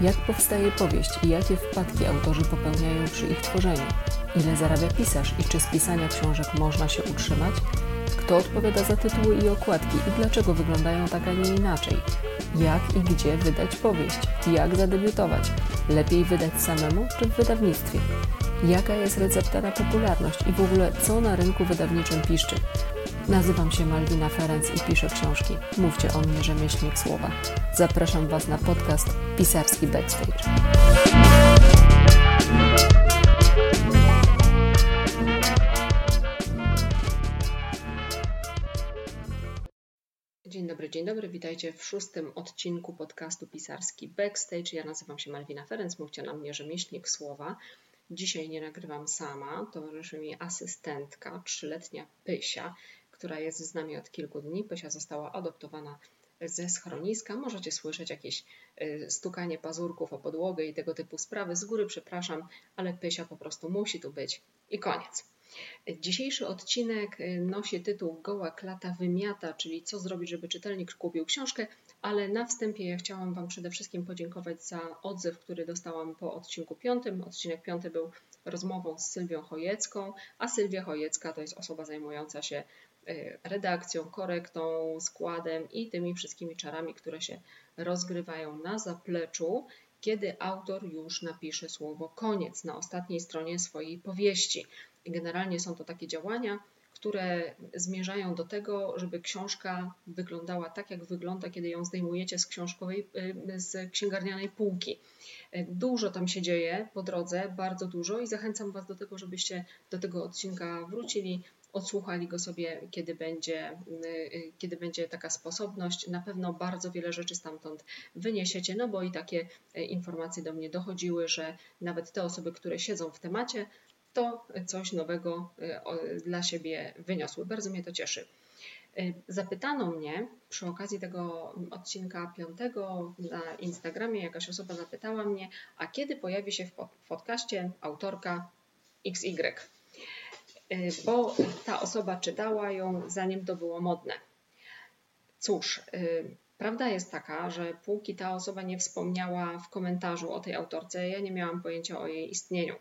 Jak powstaje powieść i jakie wpadki autorzy popełniają przy ich tworzeniu? Ile zarabia pisarz i czy z pisania książek można się utrzymać? Kto odpowiada za tytuły i okładki i dlaczego wyglądają tak, a nie inaczej? Jak i gdzie wydać powieść? Jak zadebiutować? Lepiej wydać samemu czy w wydawnictwie? Jaka jest recepta na popularność i w ogóle co na rynku wydawniczym piszczy? Nazywam się Malwina Ferenc i piszę książki. Mówcie o mnie rzemieślnik słowa. Zapraszam Was na podcast Pisarski Backstage. Dzień dobry, dzień dobry. Witajcie w szóstym odcinku podcastu Pisarski Backstage. Ja nazywam się Malwina Ferenc, mówcie na mnie rzemieślnik słowa. Dzisiaj nie nagrywam sama, towarzyszy mi asystentka, trzyletnia Pysia, która jest z nami od kilku dni. Pysia została adoptowana ze schroniska. Możecie słyszeć jakieś y, stukanie pazurków o podłogę i tego typu sprawy. Z góry przepraszam, ale Pysia po prostu musi tu być. I koniec. Dzisiejszy odcinek y, nosi tytuł Goła klata wymiata, czyli co zrobić, żeby czytelnik kupił książkę, ale na wstępie ja chciałam Wam przede wszystkim podziękować za odzew, który dostałam po odcinku piątym. Odcinek piąty był rozmową z Sylwią Chojecką, a Sylwia Chojecka to jest osoba zajmująca się redakcją, korektą, składem i tymi wszystkimi czarami, które się rozgrywają na zapleczu, kiedy autor już napisze słowo koniec na ostatniej stronie swojej powieści. Generalnie są to takie działania, które zmierzają do tego, żeby książka wyglądała tak, jak wygląda, kiedy ją zdejmujecie z książkowej, y, z księgarnianej półki. Dużo tam się dzieje po drodze, bardzo dużo i zachęcam Was do tego, żebyście do tego odcinka wrócili, odsłuchali go sobie, kiedy będzie, y, kiedy będzie taka sposobność. Na pewno bardzo wiele rzeczy stamtąd wyniesiecie, no bo i takie y, informacje do mnie dochodziły, że nawet te osoby, które siedzą w temacie, to coś nowego y, dla siebie wyniosły. Bardzo mnie to cieszy. Y, zapytano mnie przy okazji tego odcinka piątego na Instagramie, jakaś osoba zapytała mnie, a kiedy pojawi się w podcaście autorka XY? Y, bo ta osoba czytała ją zanim to było modne. Cóż, prawda jest taka, że póki ta osoba nie wspomniała w komentarzu o tej autorce, ja nie miałam pojęcia o jej istnieniu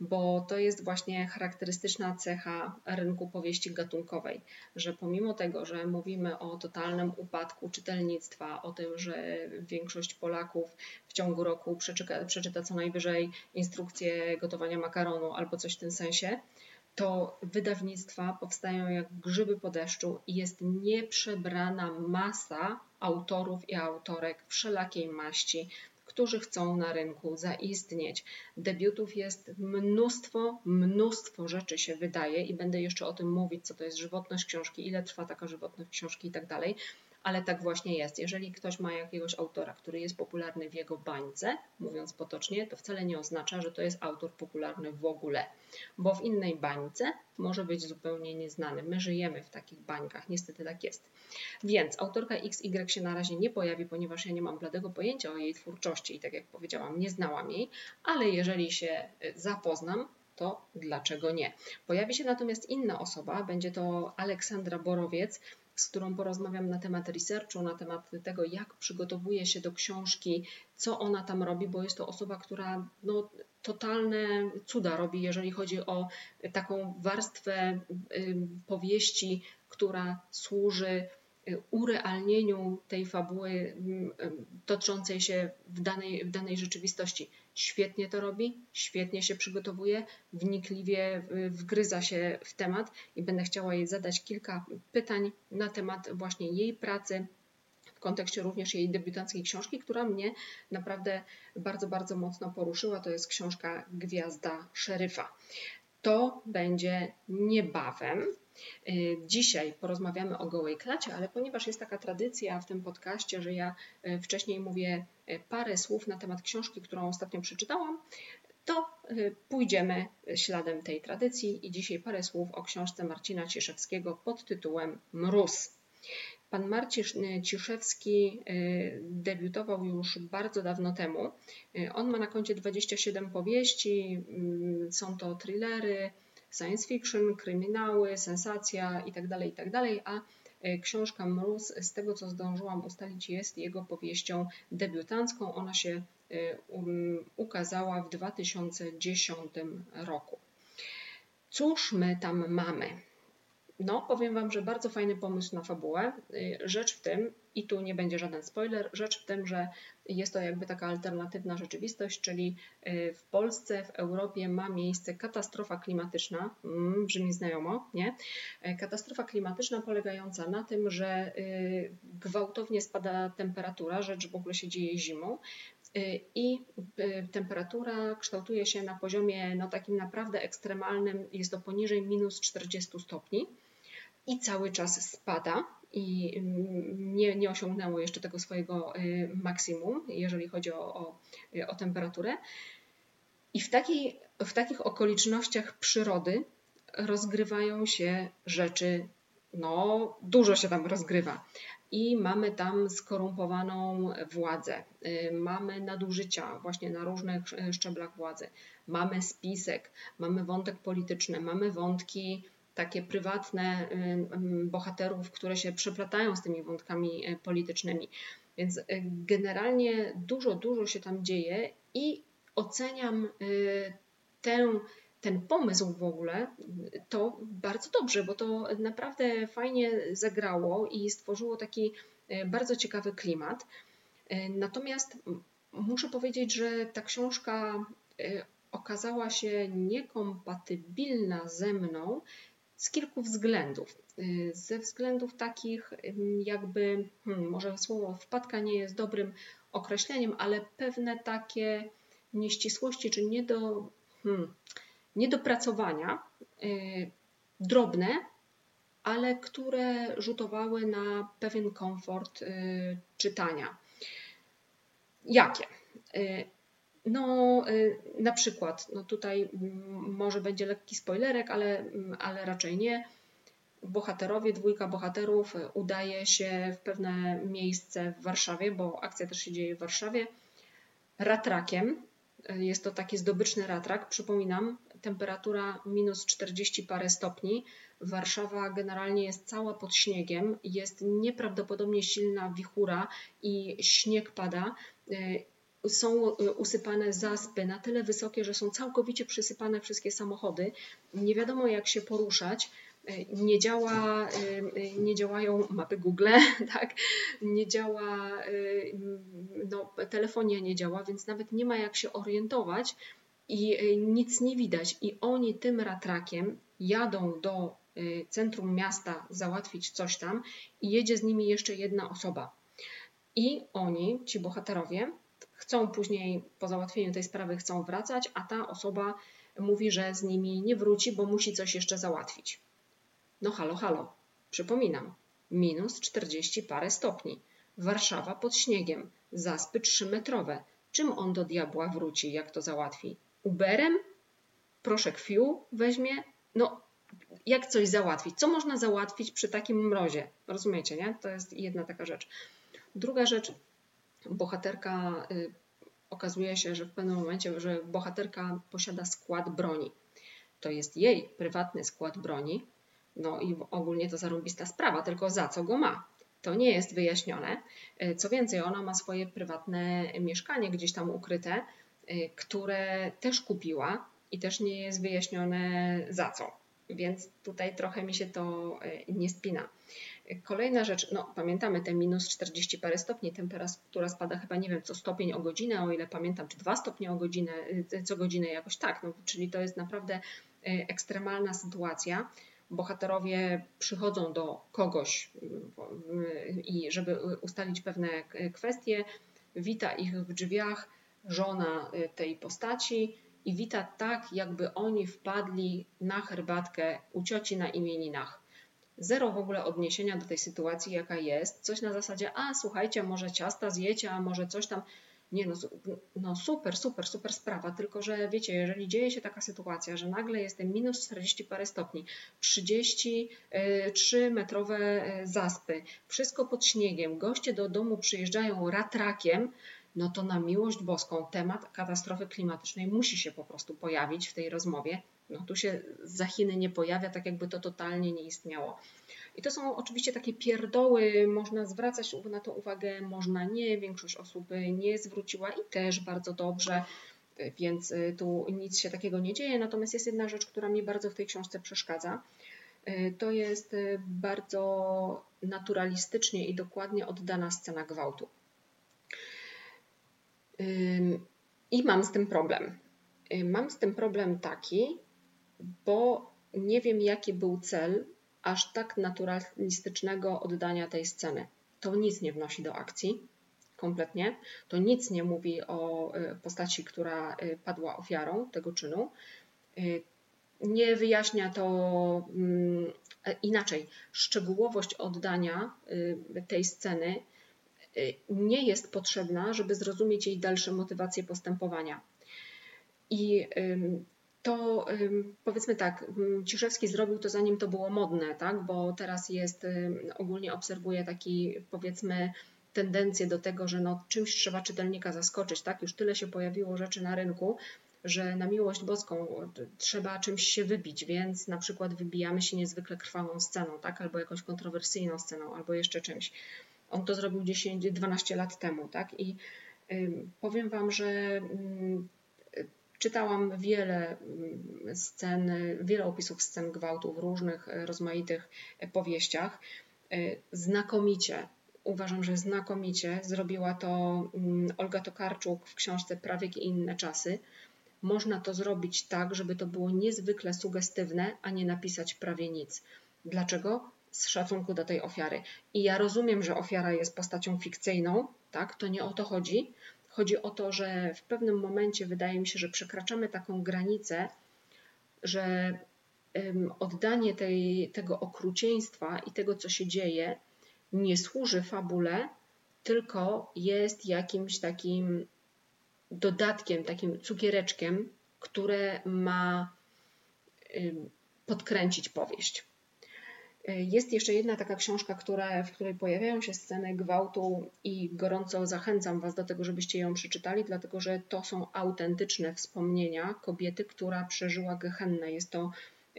bo to jest właśnie charakterystyczna cecha rynku powieści gatunkowej, że pomimo tego, że mówimy o totalnym upadku czytelnictwa, o tym, że większość Polaków w ciągu roku przeczyta, przeczyta co najwyżej instrukcję gotowania makaronu albo coś w tym sensie, to wydawnictwa powstają jak grzyby po deszczu i jest nieprzebrana masa autorów i autorek wszelakiej maści, którzy chcą na rynku zaistnieć. Debiutów jest mnóstwo, mnóstwo rzeczy się wydaje i będę jeszcze o tym mówić, co to jest żywotność książki, ile trwa taka żywotność książki i tak dalej ale tak właśnie jest. Jeżeli ktoś ma jakiegoś autora, który jest popularny w jego bańce, mówiąc potocznie, to wcale nie oznacza, że to jest autor popularny w ogóle, bo w innej bańce może być zupełnie nieznany. My żyjemy w takich bańkach, niestety tak jest. Więc autorka XY się na razie nie pojawi, ponieważ ja nie mam bladego pojęcia o jej twórczości i tak jak powiedziałam, nie znałam jej, ale jeżeli się y, zapoznam, to dlaczego nie? Pojawi się natomiast inna osoba, będzie to Aleksandra Borowiec, z którą porozmawiam na temat researchu, na temat tego, jak przygotowuje się do książki, co ona tam robi, bo jest to osoba, która no, totalne cuda robi, jeżeli chodzi o taką warstwę powieści, która służy Y, urealnieniu tej fabuły mm, y, toczącej się w danej, w danej rzeczywistości. Świetnie to robi, świetnie się przygotowuje, wnikliwie y, wgryza się w temat i będę chciała jej zadać kilka pytań na temat właśnie jej pracy, w kontekście również jej debiutanckiej książki, która mnie naprawdę bardzo, bardzo mocno poruszyła. To jest książka Gwiazda Szeryfa. To będzie niebawem. Y, dzisiaj porozmawiamy o gołej klacie, ale ponieważ jest taka tradycja w tym podcaście, że ja y, wcześniej mówię y, parę słów na temat książki, którą ostatnio przeczytałam, to pójdziemy śladem tej tradycji i dzisiaj parę słów o książce Marcina Ciszewskiego pod tytułem Mróz. Pan Marcin Ciszewski debiutował już bardzo dawno temu. On ma na koncie 27 powieści, mm, są to thrillery, science fiction, kryminały, sensacja itd., tak itd., tak a Książka Mróz, z tego co zdążyłam ustalić, jest jego powieścią debiutancką. Ona się um, ukazała w 2010 roku. Cóż my tam mamy? No, powiem Wam, że bardzo fajny pomysł na fabułę. Y, rzecz w tym, i tu nie będzie żaden spoiler, rzecz w tym, że jest to jakby taka alternatywna rzeczywistość, czyli y, w Polsce, w Europie ma miejsce katastrofa klimatyczna, mm, brzmi znajomo, nie? E, katastrofa klimatyczna polegająca na tym, że y, gwałtownie spada temperatura, rzecz w ogóle się dzieje zimą, i temperatura kształtuje się na poziomie no, takim naprawdę ekstremalnym, jest to poniżej minus 40 stopni i cały czas spada i mm, nie, nie osiągnęło jeszcze tego swojego y, maksimum, jeżeli chodzi o, o, o temperaturę. I w, takiej, w takich okolicznościach przyrody rozgrywają się rzeczy, no dużo się tam rozgrywa. I mamy tam skorumpowaną władzę, y, mamy nadużycia właśnie na różnych szczeblach władzy, mamy spisek, mamy wątek polityczny, mamy wątki takie prywatne bohaterów, które się przeplatają z tymi wątkami e, politycznymi. Więc e, generalnie dużo, dużo się tam dzieje i oceniam ten pomysł w ogóle to bardzo dobrze, bo to naprawdę fajnie zagrało i stworzyło taki bardzo ciekawy klimat. Natomiast muszę powiedzieć, że ta książka okazała się niekompatybilna ze mną z kilku względów. Y, ze względów takich, jakby, hmm, może słowo wpadka nie jest dobrym określeniem, ale pewne takie nieścisłości czy niedo, hmm, niedopracowania, yy, drobne, ale które rzutowały na pewien komfort yy, czytania. Jakie? Yy, no, y, na przykład, no tutaj może będzie lekki spoilerek, ale, ale raczej nie. Bohaterowie, dwójka bohaterów udaje się w pewne miejsce w Warszawie, bo akcja też się dzieje w Warszawie, ratrakiem. Jest to taki zdobyczny ratrak. Przypominam, temperatura minus 40 parę stopni. Warszawa generalnie jest cała pod śniegiem, jest nieprawdopodobnie silna wichura i śnieg pada y, są y, usypane zaspy na tyle wysokie, że są całkowicie przysypane wszystkie samochody. Nie wiadomo jak się poruszać. Y, nie, działa, y, nie działają mapy Google, tak? nie działa, no, telefonia nie działa, więc nawet nie ma jak się orientować i nic nie widać. I oni tym ratrakiem jadą do centrum miasta załatwić coś tam i jedzie z nimi jeszcze jedna osoba. I oni, ci bohaterowie, chcą później po załatwieniu tej sprawy chcą wracać, a ta osoba mówi, że z nimi nie wróci, bo musi coś jeszcze załatwić. No halo, halo. Przypominam, minus 40 parę stopni. Warszawa pod śniegiem, zaspy 3-metrowe. Czym on do diabła wróci, jak to załatwi? Uberem? Proszę kwiu weźmie? No, jak coś załatwić? Co można załatwić przy takim mrozie? Rozumiecie, nie? To jest jedna taka rzecz. Druga rzecz, bohaterka y, okazuje się, że w pewnym momencie, że bohaterka posiada skład broni. To jest jej prywatny skład broni. No i ogólnie to zarąbista sprawa, tylko za co go ma? To nie jest wyjaśnione. Y, co więcej, ona ma swoje prywatne mieszkanie gdzieś tam ukryte, y, które też kupiła i też nie jest wyjaśnione za co. Więc tutaj trochę mi się to nie spina. Kolejna rzecz, no pamiętamy te minus 40 parę stopni, temperatura spada chyba nie wiem co stopień o godzinę, o ile pamiętam, czy 2 stopnie o godzinę, y, co godzinę jakoś tak, no, czyli to jest naprawdę y, ekstremalna sytuacja. Bohaterowie przychodzą do kogoś y, i żeby ustalić pewne kwestie, wita ich w drzwiach żona tej postaci i wita tak, jakby oni wpadli na herbatkę u cioci na imieninach zero w ogóle odniesienia do tej sytuacji, jaka jest. Coś na zasadzie, a słuchajcie, może ciasta zjecie, a może coś tam. Nie, no, no super, super, super sprawa, tylko że wiecie, jeżeli dzieje się taka sytuacja, że nagle jest minus 40 parę stopni, 33 y, metrowe y, zaspy, wszystko pod śniegiem, goście do domu przyjeżdżają ratrakiem, no to na miłość boską temat katastrofy klimatycznej musi się po prostu pojawić w tej rozmowie, no tu się za Chiny nie pojawia, tak jakby to totalnie nie istniało. I to są oczywiście takie pierdoły, można zwracać na to uwagę, można nie, większość osób nie zwróciła i też bardzo dobrze, więc tu nic się takiego nie dzieje. Natomiast jest jedna rzecz, która mi bardzo w tej książce przeszkadza. To jest bardzo naturalistycznie i dokładnie oddana scena gwałtu. I mam z tym problem. Mam z tym problem taki, bo nie wiem, jaki był cel aż tak naturalistycznego oddania tej sceny. To nic nie wnosi do akcji, kompletnie. To nic nie mówi o y, postaci, która y, padła ofiarą tego czynu. Y, nie wyjaśnia to mm, e, inaczej. Szczegółowość oddania tej sceny nie jest potrzebna, żeby zrozumieć jej dalsze motywacje postępowania. I to powiedzmy tak, Ciszewski zrobił to zanim to było modne, tak? bo teraz jest, ogólnie obserwuję taki powiedzmy tendencję do tego, że no, czymś trzeba czytelnika zaskoczyć, tak? Już tyle się pojawiło rzeczy na rynku, że na miłość boską trzeba czymś się wybić, więc na przykład wybijamy się niezwykle krwawą sceną, tak? Albo jakąś kontrowersyjną sceną, albo jeszcze czymś. On to zrobił 10-12 lat temu, tak? I powiem Wam, że Czytałam wiele mm, scen, wiele opisów scen gwałtu w różnych e, rozmaitych e, powieściach. E, znakomicie, uważam, że znakomicie zrobiła to mm, Olga Tokarczuk w książce Prawiek i inne czasy. Można to zrobić tak, żeby to było niezwykle sugestywne, a nie napisać prawie nic. Dlaczego? Z szacunku do tej ofiary. I ja rozumiem, że ofiara jest postacią fikcyjną, tak? To nie o to chodzi, Chodzi o to, że w pewnym momencie wydaje mi się, że przekraczamy taką granicę, że oddanie tej, tego okrucieństwa i tego, co się dzieje, nie służy fabule, tylko jest jakimś takim dodatkiem, takim cukiereczkiem, które ma podkręcić powieść. Jest jeszcze jedna taka książka, która, w której pojawiają się sceny gwałtu i gorąco zachęcam Was do tego, żebyście ją przeczytali, dlatego że to są autentyczne wspomnienia kobiety, która przeżyła Gehennę. Jest to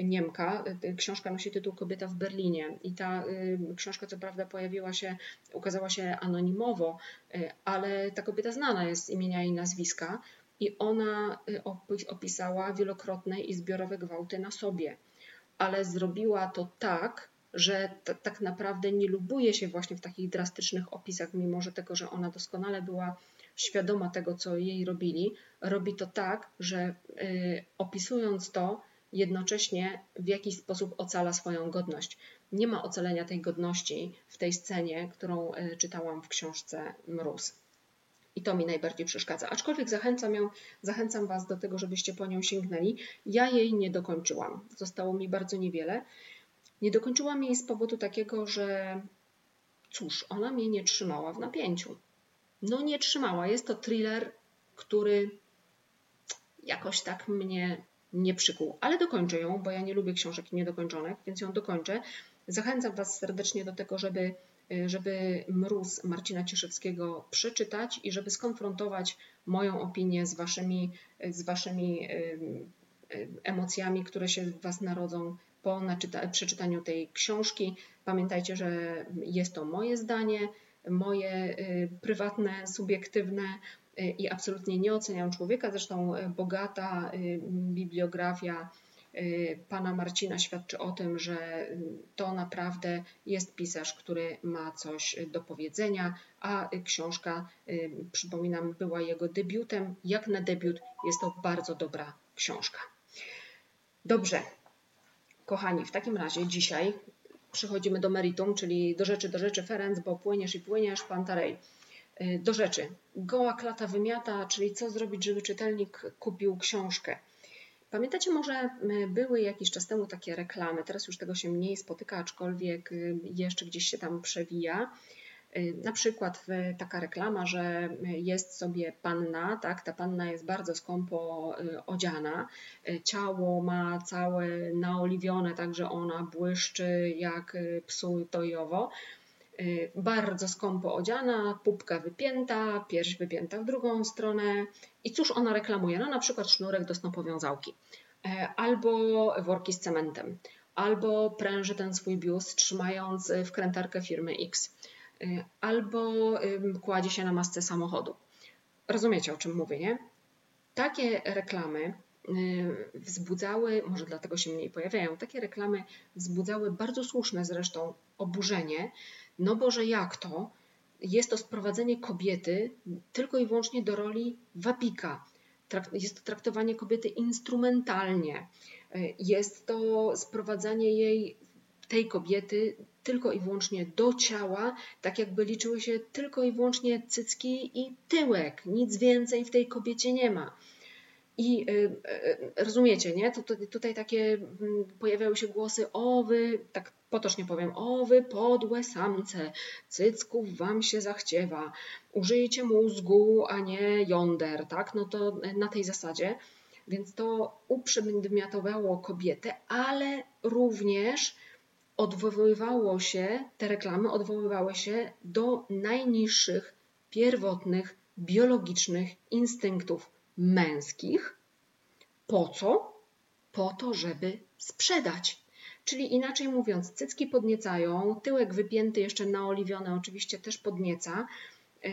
Niemka. Książka nosi tytuł Kobieta w Berlinie i ta y, książka co prawda pojawiła się, ukazała się anonimowo, y, ale ta kobieta znana jest z imienia i nazwiska i ona y, opisała wielokrotne i zbiorowe gwałty na sobie, ale zrobiła to tak, że tak naprawdę nie lubuje się właśnie w takich drastycznych opisach, mimo że tego, że ona doskonale była świadoma tego, co jej robili, robi to tak, że y, opisując to, jednocześnie w jakiś sposób ocala swoją godność. Nie ma ocalenia tej godności w tej scenie, którą y, czytałam w książce Mróz. I to mi najbardziej przeszkadza. Aczkolwiek zachęcam, ją, zachęcam Was do tego, żebyście po nią sięgnęli. Ja jej nie dokończyłam. Zostało mi bardzo niewiele. Nie dokończyłam jej z powodu takiego, że cóż, ona mnie nie trzymała w napięciu. No nie trzymała. Jest to thriller, który jakoś tak mnie nie przykuł. Ale dokończę ją, bo ja nie lubię książek niedokończonych, więc ją dokończę. Zachęcam Was serdecznie do tego, żeby, żeby Mróz Marcina Cieszewskiego przeczytać i żeby skonfrontować moją opinię z Waszymi, z waszymi emocjami, które się w Was narodzą po przeczytaniu tej książki. Pamiętajcie, że jest to moje zdanie, moje y, prywatne, subiektywne y, i absolutnie nie oceniam człowieka. Zresztą y, bogata bibliografia pana Marcina świadczy o tym, że to naprawdę jest pisarz, który ma coś do powiedzenia, a książka, przypominam, była jego debiutem. Jak na debiut jest to bardzo dobra książka. Dobrze, Kochani, w takim razie dzisiaj przechodzimy do meritum, czyli do rzeczy, do rzeczy Ferenc, bo płyniesz i płyniesz, Pantarej. Y, do rzeczy. Goła klata wymiata, czyli co zrobić, żeby czytelnik kupił książkę. Pamiętacie, może y, były jakiś czas temu takie reklamy, teraz już tego się mniej spotyka, aczkolwiek y, jeszcze gdzieś się tam przewija na przykład taka reklama, że jest sobie panna, tak, ta panna jest bardzo skąpo y, odziana, y, ciało ma całe naoliwione, także ona błyszczy jak psu tojowo, bardzo skąpo odziana, pupka wypięta, pierś wypięta w drugą stronę. I cóż ona reklamuje? No na przykład sznurek do snopowiązałki. Albo worki z cementem. Albo pręży ten swój biust trzymając wkrętarkę firmy X, albo kładzie się na masce samochodu. Rozumiecie, o czym mówię, nie? Takie reklamy wzbudzały, może dlatego się mniej pojawiają, takie reklamy wzbudzały bardzo słuszne zresztą oburzenie, no bo że jak to? Jest to sprowadzenie kobiety tylko i wyłącznie do roli wapika. Jest to traktowanie kobiety instrumentalnie. Jest to sprowadzanie jej, tej kobiety, tylko i wyłącznie do ciała, tak jakby liczyły się tylko i wyłącznie cycki i tyłek. Nic więcej w tej kobiecie nie ma. I y, y, rozumiecie, nie? Tutaj, takie mm, pojawiały się głosy, o wy, tak potocznie powiem, o wy podłe samce, cycków wam się zachciewa, użyjcie mózgu, a nie jąder, tak? No to na tej zasadzie. Więc to uprzedmiotowało kobietę, ale również odwoływało się, te reklamy odwoływały się do najniższych, pierwotnych, biologicznych instynktów męskich. Po co? Po to, żeby sprzedać. Czyli inaczej mówiąc, cycki podniecają, tyłek wypięty, jeszcze naoliwiony oczywiście też podnieca. E,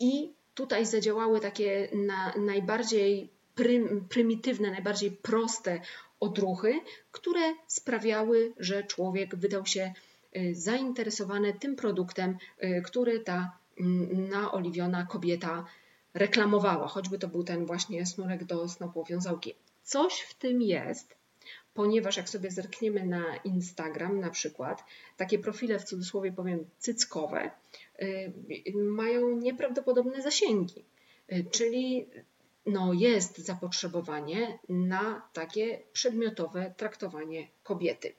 I tutaj zadziałały takie na, najbardziej prym, prymitywne, najbardziej proste odruchy, które sprawiały, że człowiek wydał się e, zainteresowany tym produktem, e, który ta naoliwiona kobieta reklamowała, choćby to był ten właśnie snurek do snopowiązałki. Coś w tym jest, ponieważ jak sobie zerkniemy na Instagram na przykład, takie profile w cudzysłowie powiem cyckowe y, mają nieprawdopodobne zasięgi, y, czyli no jest zapotrzebowanie na takie przedmiotowe traktowanie kobiety.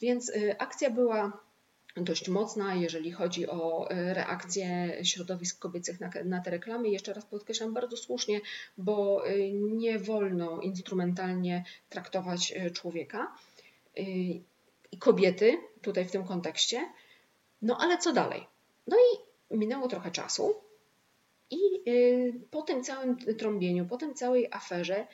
Więc y, akcja była dość mocna, jeżeli chodzi o e, reakcję środowisk kobiecych na, na te reklamy. Jeszcze raz podkreślam bardzo słusznie, bo e, nie wolno instrumentalnie traktować człowieka i kobiety tutaj w tym kontekście. No ale co dalej? No i minęło trochę czasu i po tym całym trąbieniu, po tym całej aferze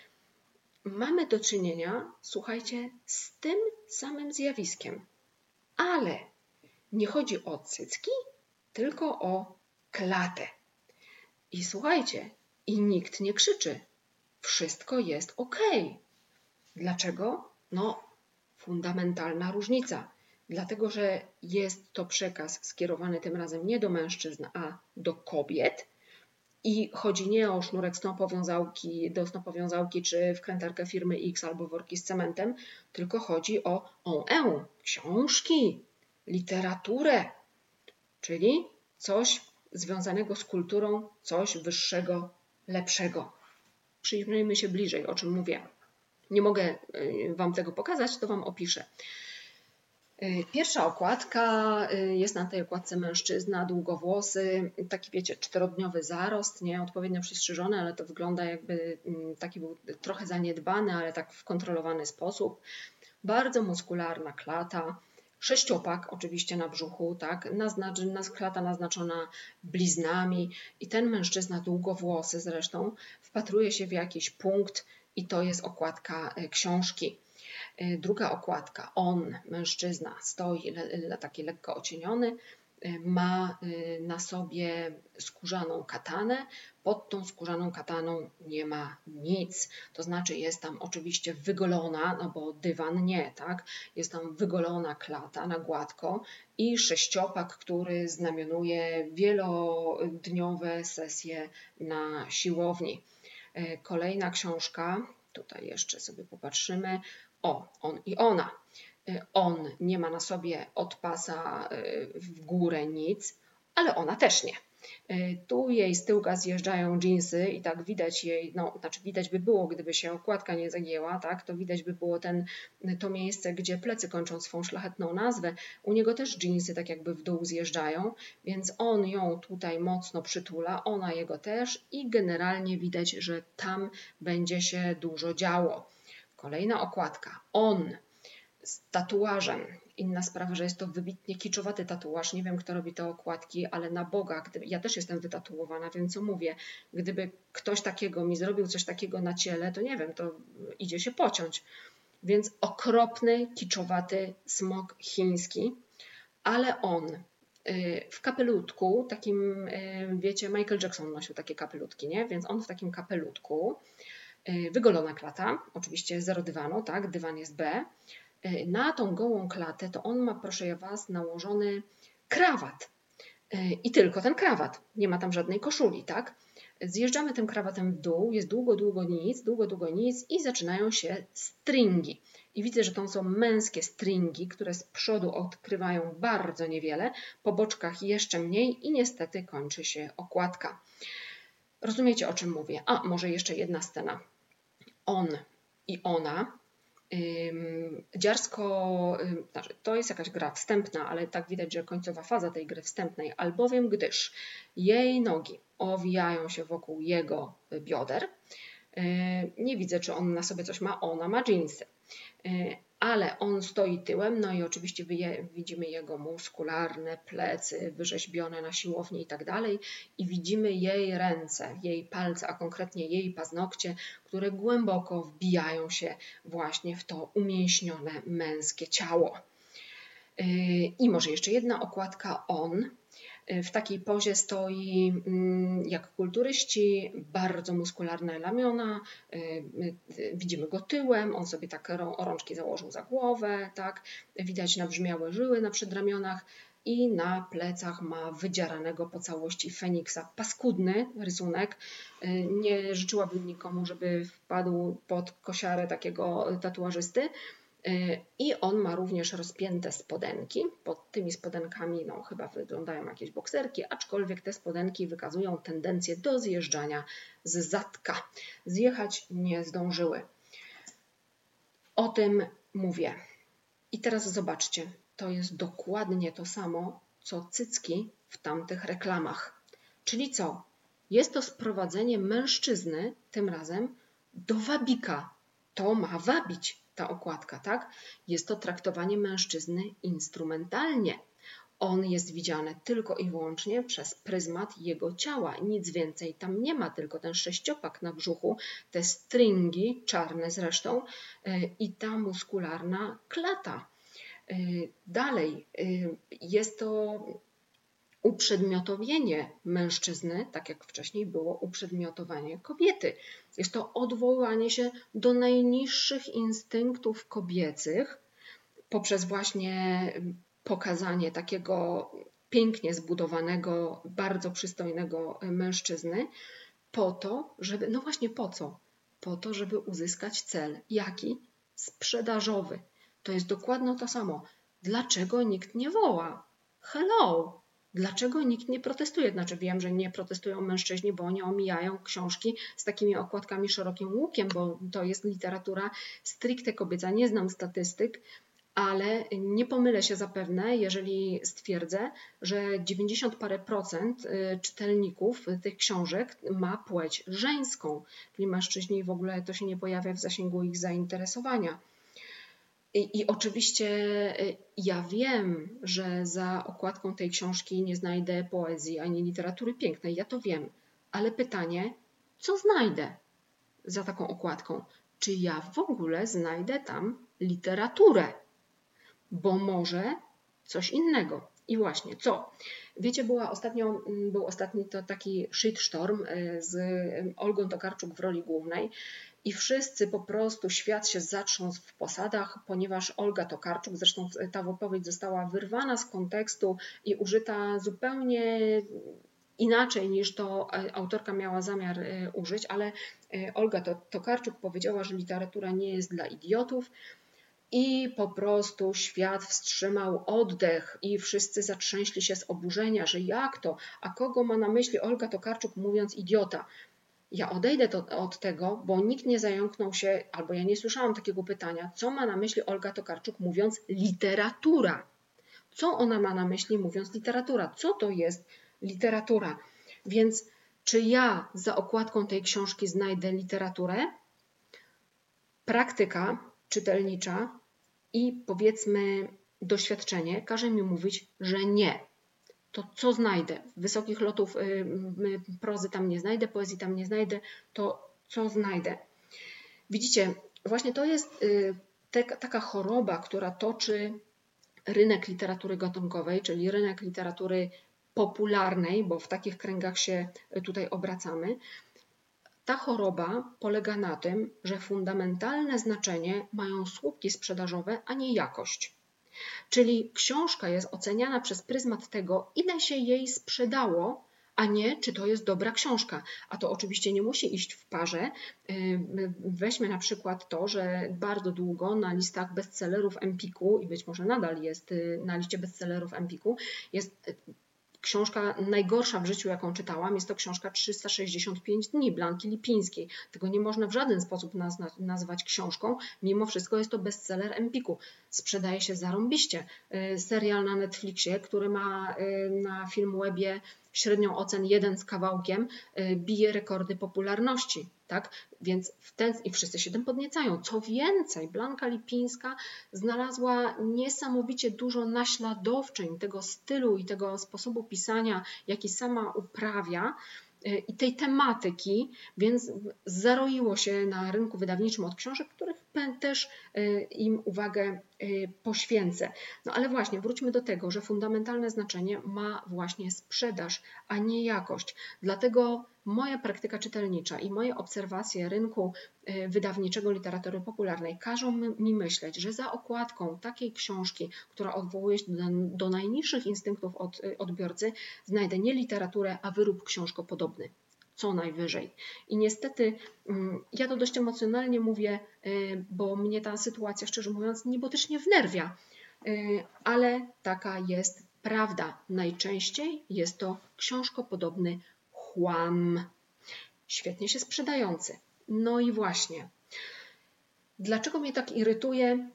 mamy do czynienia, słuchajcie, z tym samym zjawiskiem. Ale nie chodzi o cycki, tylko o klatę. I słuchajcie, i nikt nie krzyczy. Wszystko jest ok. Dlaczego? No, fundamentalna różnica. Dlatego, że jest to przekaz skierowany tym razem nie do mężczyzn, a do kobiet. I chodzi nie o sznurek snopowiązałki, do snopowiązałki czy wkrętarkę firmy X albo worki z cementem, tylko chodzi o on e książki, literaturę, czyli coś związanego z kulturą, coś wyższego, lepszego. Przyjrzyjmy się bliżej, o czym mówię. Nie mogę y, Wam tego pokazać, to Wam opiszę. Y, pierwsza okładka y, jest na tej okładce mężczyzna, długowłosy, taki wiecie, czterodniowy zarost, nie odpowiednio przystrzyżony, ale to wygląda jakby mm, taki był trochę zaniedbany, ale tak w kontrolowany sposób. Bardzo muskularna klata, sześciopak oczywiście na brzuchu, tak, naznacz, klata naznaczona bliznami i ten mężczyzna długowłosy zresztą wpatruje się w jakiś punkt i to jest okładka e, książki. E, druga okładka, on, mężczyzna, stoi le, taki lekko ocieniony, e, ma na sobie skórzaną katanę, pod tą skórzaną kataną nie ma nic. To znaczy jest tam oczywiście wygolona, no bo dywan nie, tak? Jest tam wygolona klata na gładko i sześciopak, który znamionuje wielodniowe sesje na siłowni. E, kolejna książka, tutaj jeszcze sobie popatrzymy. O, on i ona. E, on nie ma na sobie od pasa e, w górę nic, ale ona też nie. E, tu jej z tyłka zjeżdżają dżinsy i tak widać jej, no znaczy widać by było, gdyby się okładka nie zagięła, tak, to widać by było ten, to miejsce, gdzie plecy kończą swą szlachetną nazwę. U niego też dżinsy tak jakby w dół zjeżdżają, więc on ją tutaj mocno przytula, ona jego też i generalnie widać, że tam będzie się dużo działo. Kolejna okładka. On z tatuażem. Inna sprawa, że jest to wybitnie kiczowaty tatuaż. Nie wiem, kto robi te okładki, ale na Boga, gdyby, ja też jestem wytatuowana, więc co mówię, gdyby ktoś takiego mi zrobił coś takiego na ciele, to nie wiem, to idzie się pociąć. Więc okropny, kiczowaty smok chiński, ale on y, w kapelutku, takim, y, wiecie, Michael Jackson nosił takie kapelutki, nie? Więc on w takim kapelutku, wygolona klata, oczywiście zero dywanu, tak? Dywan jest B. Na tą gołą klatę to on ma, proszę ja Was, nałożony krawat. I tylko ten krawat. Nie ma tam żadnej koszuli, tak? Zjeżdżamy tym krawatem w dół, jest długo, długo nic, długo, długo nic i zaczynają się stringi. I widzę, że to są męskie stringi, które z przodu odkrywają bardzo niewiele, po boczkach jeszcze mniej i niestety kończy się okładka. Rozumiecie, o czym mówię? A, może jeszcze jedna scena. On i ona Dziarsko, znaczy, to jest jakaś gra wstępna, ale tak widać, że końcowa faza tej gry wstępnej, albowiem gdyż jej nogi owijają się wokół jego bioder. Nie widzę, czy on na sobie coś ma, ona ma jeansy ale on stoi tyłem, no i oczywiście widzimy jego muskularne plecy wyrzeźbione na siłowni i tak dalej i widzimy jej ręce, jej palce, a konkretnie jej paznokcie, które głęboko wbijają się właśnie w to umięśnione męskie ciało. Yy, I może jeszcze jedna okładka on, w takiej pozie stoi mm, jak kulturyści, bardzo muskularne ramiona, y, y, widzimy go tyłem, on sobie tak rączki założył za głowę, tak? widać nabrzmiałe żyły na przedramionach i na plecach ma wydzieranego po całości Feniksa. Paskudny rysunek. Y, nie życzyłabym nikomu, żeby wpadł pod kosiarę takiego tatuażysty, Y, I on ma również rozpięte spodenki. Pod tymi spodenkami no, chyba wyglądają jakieś bokserki, aczkolwiek te spodenki wykazują tendencję do zjeżdżania z zadka. Zjechać nie zdążyły. O tym mówię. I teraz zobaczcie, to jest dokładnie to samo, co cycki w tamtych reklamach. Czyli co? Jest to sprowadzenie mężczyzny, tym razem, do wabika. To ma wabić ta okładka, tak? Jest to traktowanie mężczyzny instrumentalnie. On jest widziany tylko i wyłącznie przez pryzmat jego ciała. Nic więcej tam nie ma, tylko ten sześciopak na brzuchu, te stringi, czarne zresztą, e, i ta muskularna klata. E, dalej, e, jest to uprzedmiotowienie mężczyzny, tak jak wcześniej było uprzedmiotowanie kobiety. Jest to odwołanie się do najniższych instynktów kobiecych poprzez właśnie pokazanie takiego pięknie zbudowanego, bardzo przystojnego mężczyzny, po to, żeby, no właśnie po co? Po to, żeby uzyskać cel. Jaki? Sprzedażowy. To jest dokładnie to samo. Dlaczego nikt nie woła? Hello, Dlaczego nikt nie protestuje? Znaczy wiem, że nie protestują mężczyźni, bo oni omijają książki z takimi okładkami szerokim łukiem, bo to jest literatura stricte kobieca. Nie znam statystyk, ale nie pomylę się zapewne, jeżeli stwierdzę, że 90 parę procent y, czytelników tych książek ma płeć żeńską, czyli mężczyźni w ogóle to się nie pojawia w zasięgu ich zainteresowania. I, I, oczywiście y, ja wiem, że za okładką tej książki nie znajdę poezji ani literatury pięknej, ja to wiem, ale pytanie, co znajdę za taką okładką? Czy ja w ogóle znajdę tam literaturę? Bo może coś innego. I właśnie, co? Wiecie, była ostatnio, był ostatni to taki shitstorm y, z Olgą Tokarczuk w roli głównej i wszyscy po prostu, świat się zatrząsł w posadach, ponieważ Olga Tokarczuk, zresztą ta wypowiedź została wyrwana z kontekstu i użyta zupełnie inaczej niż to e, autorka miała zamiar e, użyć, ale e, Olga Tokarczuk powiedziała, że literatura nie jest dla idiotów. I po prostu świat wstrzymał oddech i wszyscy zatrzęśli się z oburzenia, że jak to? A kogo ma na myśli Olga Tokarczuk mówiąc idiota? Ja odejdę to, od tego, bo nikt nie zająknął się, albo ja nie słyszałam takiego pytania, co ma na myśli Olga Tokarczuk mówiąc literatura. Co ona ma na myśli mówiąc literatura? Co to jest literatura? Więc czy ja za okładką tej książki znajdę literaturę? Praktyka czytelnicza i powiedzmy doświadczenie każe mi mówić, że nie to co znajdę? Wysokich lotów y, prozy tam nie znajdę, poezji tam nie znajdę, to co znajdę? Widzicie, właśnie to jest y, te, taka choroba, która toczy rynek literatury gatunkowej, czyli rynek literatury popularnej, bo w takich kręgach się tutaj obracamy, ta choroba polega na tym, że fundamentalne znaczenie mają słupki sprzedażowe, a nie jakość. Czyli książka jest oceniana przez pryzmat tego, ile się jej sprzedało, a nie czy to jest dobra książka. A to oczywiście nie musi iść w parze. Weźmy na przykład to, że bardzo długo na listach bestsellerów Empiku i być może nadal jest y, na liście bestsellerów Empiku jest y, książka najgorsza w życiu, jaką czytałam, jest to książka 365 dni Blanki Lipińskiej. Tego nie można w żaden sposób nazwać książką, mimo wszystko jest to bestseller Empiku. Sprzedaje się zarąbiście. Y, serial na Netflixie, który ma na Filmwebie średnią ocen jeden z kawałkiem, y, bije rekordy popularności. Tak? Więc w ten, i wszyscy się tym podniecają. Co więcej, Blanka Lipińska znalazła niesamowicie dużo naśladowczeń tego stylu i tego sposobu pisania, jaki sama uprawia i tej tematyki, więc zaroiło się na rynku wydawniczym od książek, których też e, im uwagę e, poświęcę. No ale właśnie, wróćmy do tego, że fundamentalne znaczenie ma właśnie sprzedaż, a nie jakość. Dlatego moja praktyka czytelnicza i moje obserwacje rynku e, wydawniczego literatury popularnej każą mi myśleć, że za okładką takiej książki, która odwołuje się do, najniższych instynktów od, odbiorcy, znajdę nie literaturę, a wyrób książkopodobny co najwyżej. I niestety mm, ja to dość emocjonalnie mówię, y, bo mnie ta sytuacja, szczerze mówiąc, niebotycznie wnerwia, y, ale taka jest prawda. Najczęściej jest to książkopodobny chłam, świetnie się sprzedający. No i właśnie. Dlaczego mnie tak irytuje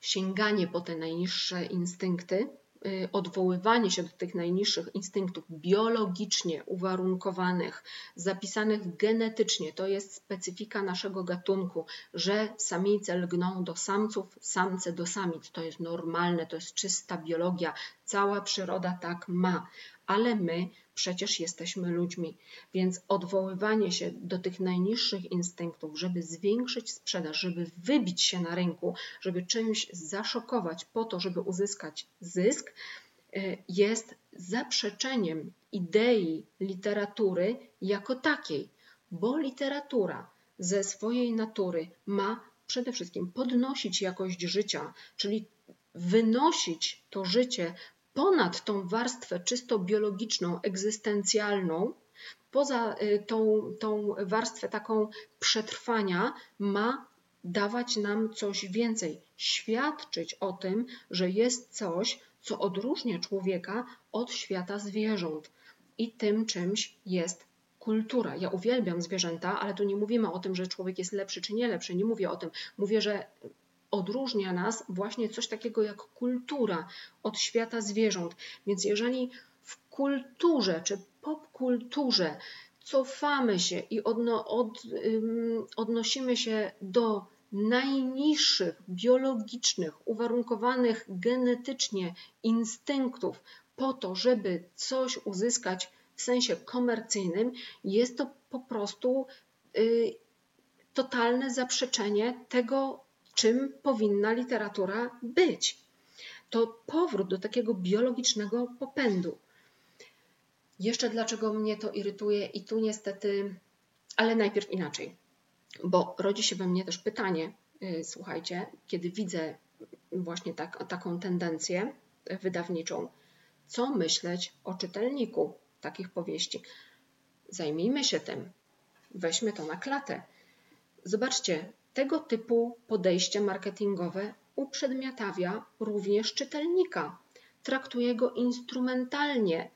sięganie po te najniższe instynkty? Y, odwoływanie się do tych najniższych instynktów biologicznie uwarunkowanych, zapisanych genetycznie, to jest specyfika naszego gatunku, że samice lgną do samców, samce do samic. To jest normalne, to jest czysta biologia, cała przyroda tak ma, ale my przecież jesteśmy ludźmi, więc odwoływanie się do tych najniższych instynktów, żeby zwiększyć sprzedaż, żeby wybić się na rynku, żeby czymś zaszokować po to, żeby uzyskać zysk, y, jest zaprzeczeniem idei literatury jako takiej, bo literatura ze swojej natury ma przede wszystkim podnosić jakość życia, czyli wynosić to życie ponad tą warstwę czysto biologiczną, egzystencjalną, poza y, tą, tą warstwę taką przetrwania, ma dawać nam coś więcej, świadczyć o tym, że jest coś, co odróżnia człowieka od świata zwierząt. I tym czymś jest kultura. Ja uwielbiam zwierzęta, ale tu nie mówimy o tym, że człowiek jest lepszy czy nie lepszy. Nie mówię o tym. Mówię, że odróżnia nas właśnie coś takiego jak kultura od świata zwierząt. Więc jeżeli w kulturze czy popkulturze cofamy się i odno, od, odnosimy się do najniższych biologicznych, uwarunkowanych genetycznie instynktów po to, żeby coś uzyskać w sensie komercyjnym, jest to po prostu y, totalne zaprzeczenie tego, czym powinna literatura być. To powrót do takiego biologicznego popędu. Jeszcze dlaczego mnie to irytuje, i tu niestety, ale najpierw inaczej, bo rodzi się we mnie też pytanie, y, słuchajcie, kiedy widzę właśnie tak, taką tendencję wydawniczą, co myśleć o czytelniku takich powieści? Zajmijmy się tym, weźmy to na klatę. Zobaczcie, tego typu podejście marketingowe uprzedmiotawia również czytelnika, traktuje go instrumentalnie.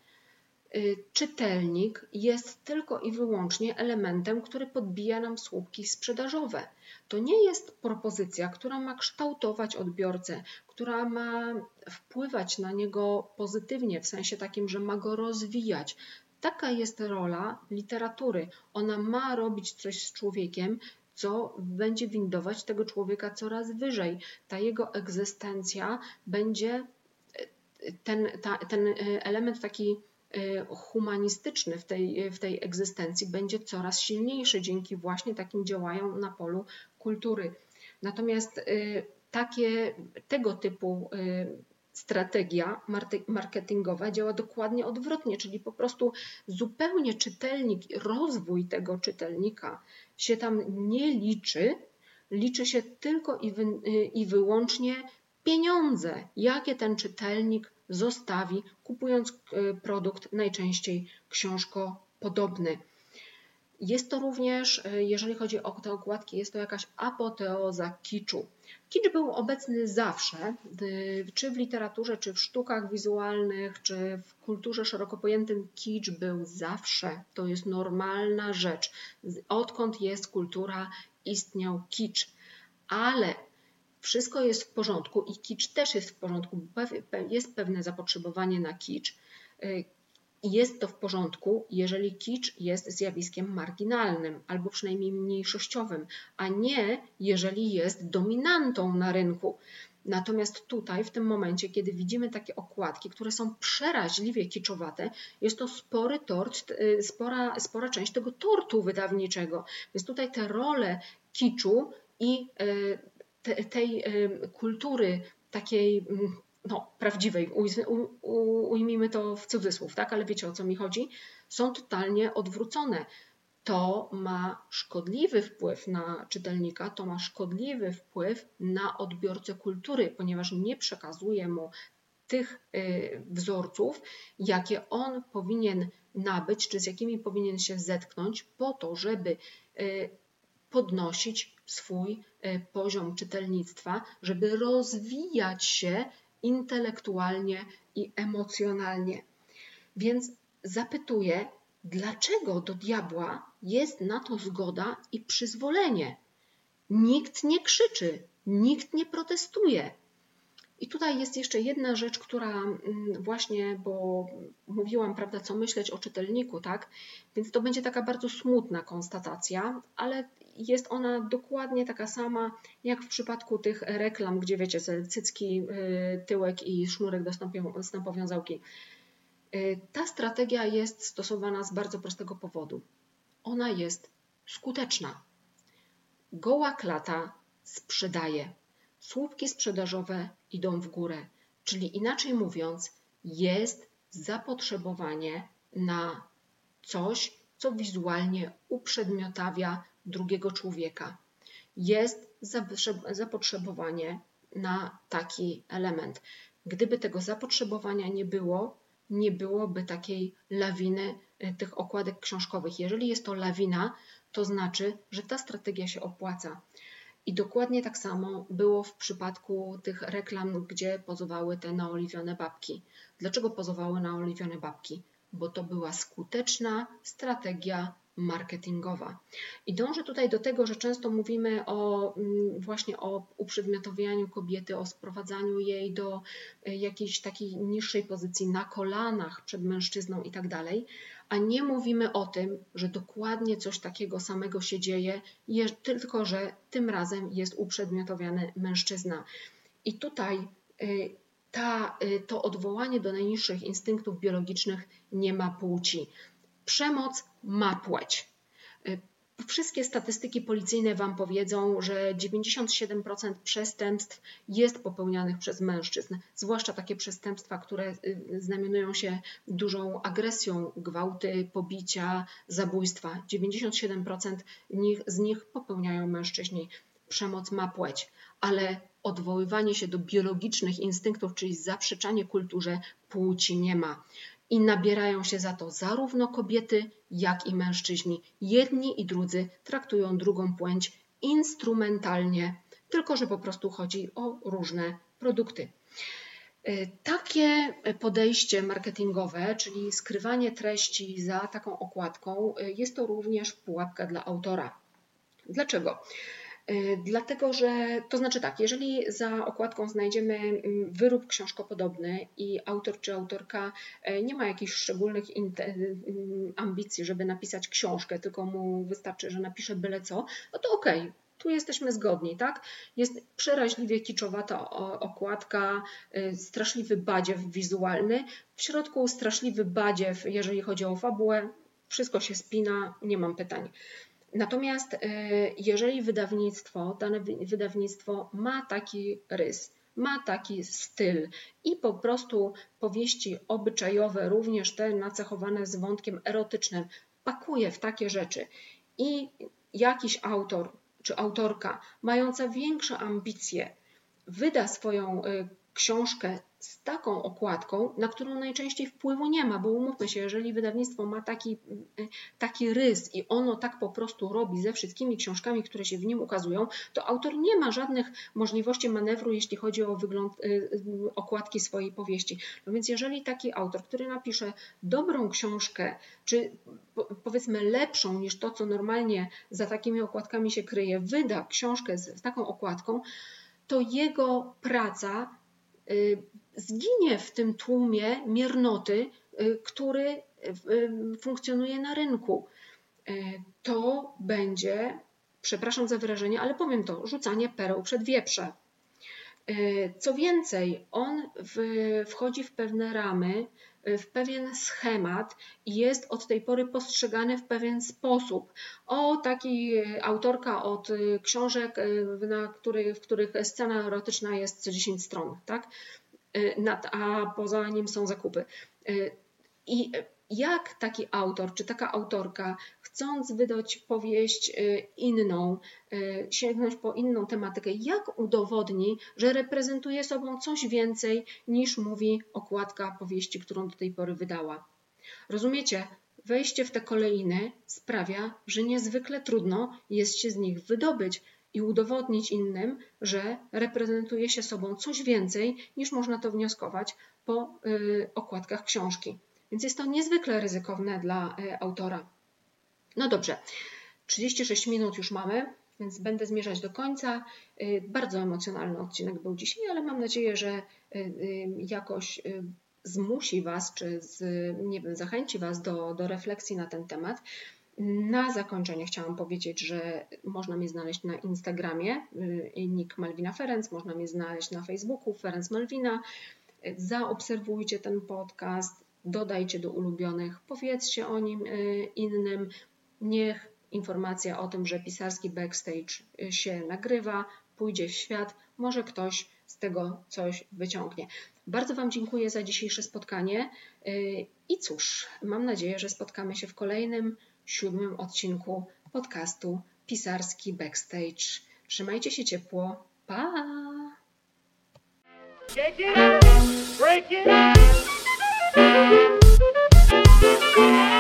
Y, czytelnik jest tylko i wyłącznie elementem, który podbija nam słupki sprzedażowe. To nie jest propozycja, która ma kształtować odbiorcę, która ma wpływać na niego pozytywnie, w sensie takim, że ma go rozwijać. Taka jest rola literatury. Ona ma robić coś z człowiekiem, co będzie windować tego człowieka coraz wyżej. Ta jego egzystencja będzie, ten, ta, ten element taki e, humanistyczny w tej, w tej egzystencji będzie coraz silniejszy dzięki właśnie takim działaniom na polu kultury. Natomiast e, takie, tego typu strategia marketingowa działa dokładnie odwrotnie, czyli po prostu zupełnie czytelnik, rozwój tego czytelnika się tam nie liczy, liczy się tylko i, wy, i wyłącznie pieniądze, jakie ten czytelnik zostawi, kupując e, produkt najczęściej książkopodobny. Jest to również, e, jeżeli chodzi o te okładki, jest to jakaś apoteoza kiczu. Kicz był obecny zawsze, czy w literaturze, czy w sztukach wizualnych, czy w kulturze szeroko pojętym. Kicz był zawsze. To jest normalna rzecz. Odkąd jest kultura, istniał kicz. Ale wszystko jest w porządku i kicz też jest w porządku. Jest pewne zapotrzebowanie na kicz. E, jest to w porządku, jeżeli kicz jest zjawiskiem marginalnym albo przynajmniej mniejszościowym, a nie jeżeli jest dominantą na rynku. Natomiast tutaj, w tym momencie, kiedy widzimy takie okładki, które są przeraźliwie kiczowate, jest to spory tort, y, spora, spora część tego tortu wydawniczego. Więc tutaj te role kiczu i y, te, tej y, kultury takiej mm, no, prawdziwej, ujmijmy to w cudzysłów, tak? ale wiecie o co mi chodzi, są totalnie odwrócone. To ma szkodliwy wpływ na czytelnika, to ma szkodliwy wpływ na odbiorcę kultury, ponieważ nie przekazuje mu tych y, wzorców, jakie on powinien nabyć, czy z jakimi powinien się zetknąć, po to, żeby y, podnosić swój y, poziom czytelnictwa, żeby rozwijać się intelektualnie i emocjonalnie. Więc zapytuję, dlaczego do diabła jest na to zgoda i przyzwolenie? Nikt nie krzyczy, nikt nie protestuje. I tutaj jest jeszcze jedna rzecz, która mm, właśnie, bo mówiłam, prawda, co myśleć o czytelniku, tak? Więc to będzie taka bardzo smutna konstatacja, ale jest ona dokładnie taka sama jak w przypadku tych reklam, gdzie wiecie, cycki, y, tyłek i sznurek do stępowiązałki. Y, ta strategia jest stosowana z bardzo prostego powodu. Ona jest skuteczna. Goła klata sprzedaje. Słupki sprzedażowe idą w górę. Czyli inaczej mówiąc, jest zapotrzebowanie na coś, co wizualnie uprzedmiotawia drugiego człowieka. Jest zapotrzebowanie na taki element. Gdyby tego zapotrzebowania nie było, nie byłoby takiej lawiny e, tych okładek książkowych. Jeżeli jest to lawina, to znaczy, że ta strategia się opłaca. I dokładnie tak samo było w przypadku tych reklam, gdzie pozowały te naoliwione babki. Dlaczego pozowały naoliwione babki? Bo to była skuteczna strategia marketingowa. I dążę tutaj do tego, że często mówimy o mm, właśnie o uprzedmiotowianiu kobiety, o sprowadzaniu jej do e, jakiejś takiej niższej pozycji na kolanach przed mężczyzną i tak dalej, a nie mówimy o tym, że dokładnie coś takiego samego się dzieje, tylko że tym razem jest uprzedmiotowiany mężczyzna. I tutaj e, ta, e, to odwołanie do najniższych instynktów biologicznych nie ma płci. Przemoc ma płeć. Y, wszystkie statystyki policyjne Wam powiedzą, że 97% przestępstw jest popełnianych przez mężczyzn, zwłaszcza takie przestępstwa, które y, znamionują się dużą agresją, gwałty, pobicia, zabójstwa. 97% z nich popełniają mężczyźni. Przemoc ma płeć, ale odwoływanie się do biologicznych instynktów, czyli zaprzeczanie kulturze, płci nie ma i nabierają się za to zarówno kobiety, jak i mężczyźni. Jedni i drudzy traktują drugą płeć instrumentalnie, tylko że po prostu chodzi o różne produkty. E, takie podejście marketingowe, czyli skrywanie treści za taką okładką, e, jest to również pułapka dla autora. Dlaczego? Y, dlatego, że to znaczy tak, jeżeli za okładką znajdziemy mm, wyrób książkopodobny i autor czy autorka e, nie ma jakichś szczególnych mm, ambicji, żeby napisać książkę, tylko mu wystarczy, że napisze byle co, no to okej, okay, tu jesteśmy zgodni, tak? Jest przeraźliwie kiczowata okładka, y, straszliwy badziew wizualny, w środku straszliwy badziew, jeżeli chodzi o fabułę, wszystko się spina, nie mam pytań. Natomiast y, jeżeli wydawnictwo, dane wydawnictwo ma taki rys, ma taki styl i po prostu powieści obyczajowe, również te nacechowane z wątkiem erotycznym, pakuje w takie rzeczy i jakiś autor czy autorka mająca większe ambicje wyda swoją y, książkę z taką okładką, na którą najczęściej wpływu nie ma, bo umówmy się, jeżeli wydawnictwo ma taki, y, taki rys i ono tak po prostu robi ze wszystkimi książkami, które się w nim ukazują, to autor nie ma żadnych możliwości manewru, jeśli chodzi o wygląd y, okładki swojej powieści. No więc jeżeli taki autor, który napisze dobrą książkę, czy powiedzmy lepszą niż to, co normalnie za takimi okładkami się kryje, wyda książkę z, z taką okładką, to jego praca y, zginie w tym tłumie miernoty, y, który y, funkcjonuje na rynku. To będzie, przepraszam za wyrażenie, ale powiem to, rzucanie pereł przed wieprze. Co więcej, on w, wchodzi w pewne ramy, w pewien schemat i jest od tej pory postrzegany w pewien sposób. O, taki autorka od książek, na który, w których scena erotyczna jest co 10 stron, tak? A poza nim są zakupy. I jak taki autor czy taka autorka, chcąc wydać powieść y, inną, y, sięgnąć po inną tematykę, jak udowodni, że reprezentuje sobą coś więcej niż mówi okładka powieści, którą do tej pory wydała? Rozumiecie? Wejście w te kolejny sprawia, że niezwykle trudno jest się z nich wydobyć i udowodnić innym, że reprezentuje się sobą coś więcej niż można to wnioskować po y, okładkach książki. Więc jest to niezwykle ryzykowne dla e, autora. No dobrze, 36 minut już mamy, więc będę zmierzać do końca. E, bardzo emocjonalny odcinek był dzisiaj, ale mam nadzieję, że jakoś zmusi Was, czy z, nie wiem, zachęci Was do, do refleksji na ten temat. Na zakończenie chciałam powiedzieć, że można mnie znaleźć na Instagramie, nick Malwina Ferenc, można mnie znaleźć na Facebooku, Ferenc Malwina. Zaobserwujcie ten podcast, dodajcie do ulubionych, powiedzcie o nim y, innym. Niech informacja o tym, że pisarski backstage y, się nagrywa, pójdzie w świat, może ktoś z tego coś wyciągnie. Bardzo Wam dziękuję za dzisiejsze spotkanie y, i cóż, mam nadzieję, że spotkamy się w kolejnym, siódmym odcinku podcastu Pisarski Backstage. Trzymajcie się ciepło. Pa! Break it up! Thank you.